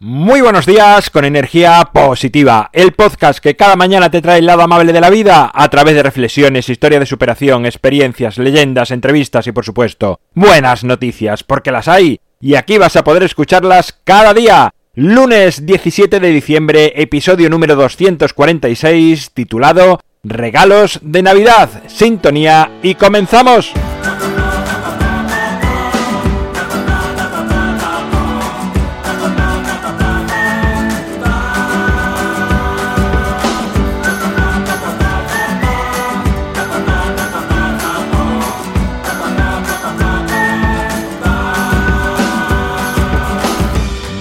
Muy buenos días con energía positiva, el podcast que cada mañana te trae el lado amable de la vida a través de reflexiones, historia de superación, experiencias, leyendas, entrevistas y por supuesto buenas noticias, porque las hay y aquí vas a poder escucharlas cada día. Lunes 17 de diciembre, episodio número 246, titulado Regalos de Navidad, sintonía y comenzamos.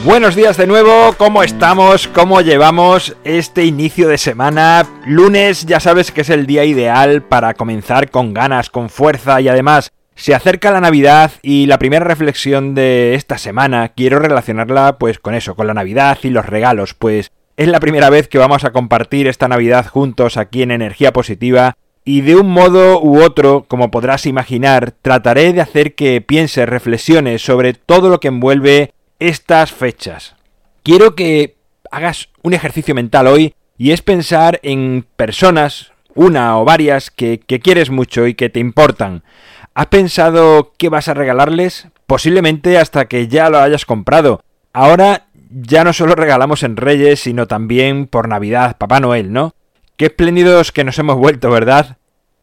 Buenos días de nuevo, ¿cómo estamos? ¿Cómo llevamos este inicio de semana? Lunes ya sabes que es el día ideal para comenzar con ganas, con fuerza y además se acerca la Navidad y la primera reflexión de esta semana quiero relacionarla pues con eso, con la Navidad y los regalos, pues es la primera vez que vamos a compartir esta Navidad juntos aquí en Energía Positiva y de un modo u otro, como podrás imaginar, trataré de hacer que pienses, reflexiones sobre todo lo que envuelve estas fechas. Quiero que hagas un ejercicio mental hoy y es pensar en personas, una o varias, que, quieres mucho y que te importan. ¿Has pensado qué vas a regalarles? Posiblemente hasta que ya lo hayas comprado. Ahora ya no solo regalamos en Reyes, sino también por Navidad, Papá Noel, ¿no? Qué espléndidos que nos hemos vuelto, ¿verdad?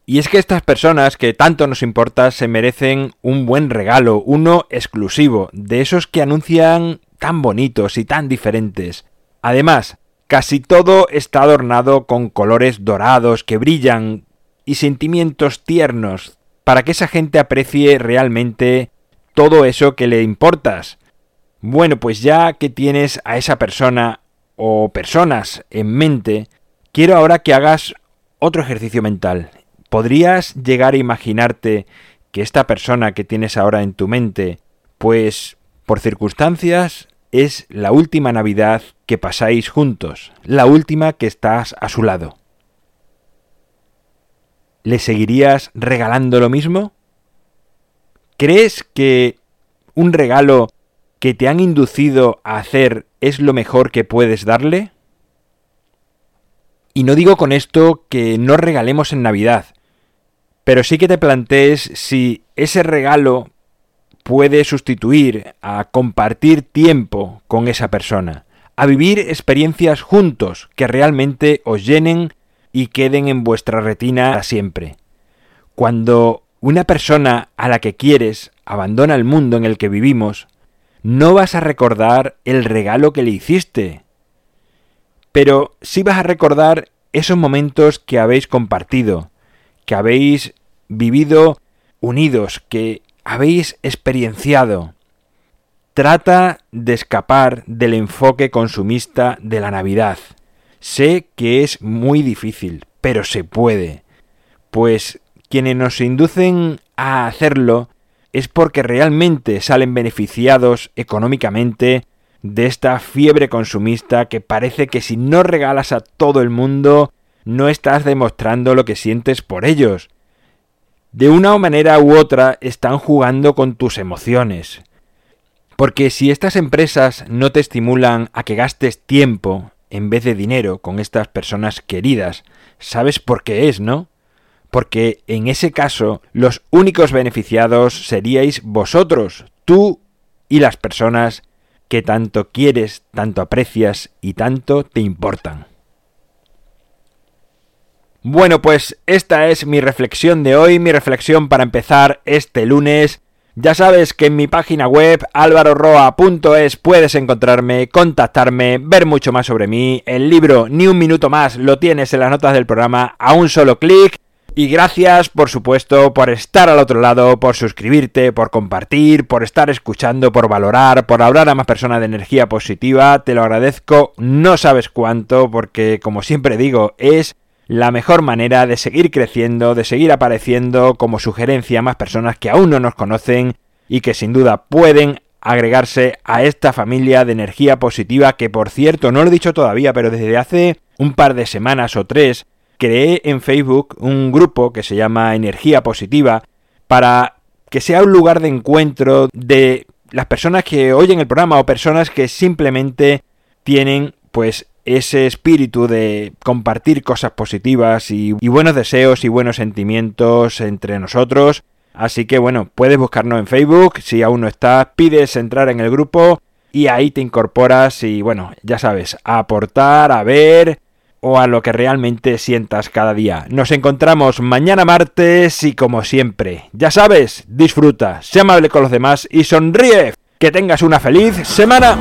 Y es que estas personas que tanto nos importa se merecen un buen regalo, uno exclusivo, de esos que anuncian tan bonitos y tan diferentes. Además, casi todo está adornado con colores dorados que brillan y sentimientos tiernos, para que esa gente aprecie realmente todo eso que le importas. Bueno, pues ya que tienes a esa persona o personas en mente, quiero ahora que hagas otro ejercicio mental ¿Podrías llegar a imaginarte que esta persona que tienes ahora en tu mente, pues por circunstancias es la última Navidad que pasáis juntos, la última que estás a su lado? ¿Le seguirías regalando lo mismo? ¿Crees que un regalo que te han inducido a hacer es lo mejor que puedes darle? Y no digo con esto que no regalemos en Navidad, pero sí que te plantees si ese regalo puede sustituir a compartir tiempo con esa persona, a vivir experiencias juntos que realmente os llenen y queden en vuestra retina para siempre. Cuando una persona a la que quieres abandona el mundo en el que vivimos, no vas a recordar el regalo que le hiciste, pero sí vas a recordar esos momentos que habéis compartido, que habéis vivido unidos, que habéis experienciado. Trata de escapar del enfoque consumista de la Navidad. Sé que es muy difícil, pero se puede. Pues quienes nos inducen a hacerlo es porque realmente salen beneficiados económicamente de esta fiebre consumista que parece que si no regalas a todo el mundo no estás demostrando lo que sientes por ellos. De una manera u otra están jugando con tus emociones. Porque si estas empresas no te estimulan a que gastes tiempo en vez de dinero con estas personas queridas, sabes por qué es, ¿no? Porque en ese caso los únicos beneficiados seríais vosotros, tú y las personas que tanto quieres, tanto aprecias y tanto te importan. Bueno, pues esta es mi reflexión de hoy, mi reflexión para empezar este lunes. Ya sabes que en mi página web alvaroroa.es puedes encontrarme, contactarme, ver mucho más sobre mí. El libro Ni un minuto más lo tienes en las notas del programa a un solo clic. Y gracias, por supuesto, por estar al otro lado, por suscribirte, por compartir, por estar escuchando, por valorar, por hablar a más personas de energía positiva. Te lo agradezco, no sabes cuánto, porque como siempre digo, es la mejor manera de seguir creciendo, de seguir apareciendo como sugerencia a más personas que aún no nos conocen y que sin duda pueden agregarse a esta familia de energía positiva que por cierto no lo he dicho todavía pero desde hace un par de semanas o tres creé en Facebook un grupo que se llama Energía Positiva para que sea un lugar de encuentro de las personas que oyen el programa o personas que simplemente tienen pues ese espíritu de compartir cosas positivas y, buenos deseos y buenos sentimientos entre nosotros. Así que bueno, puedes buscarnos en Facebook, si aún no estás, pides entrar en el grupo y ahí te incorporas y bueno, ya sabes, a aportar, a ver o a lo que realmente sientas cada día. Nos encontramos mañana martes y como siempre, ya sabes, disfruta, sé amable con los demás y sonríe. Que tengas una feliz semana.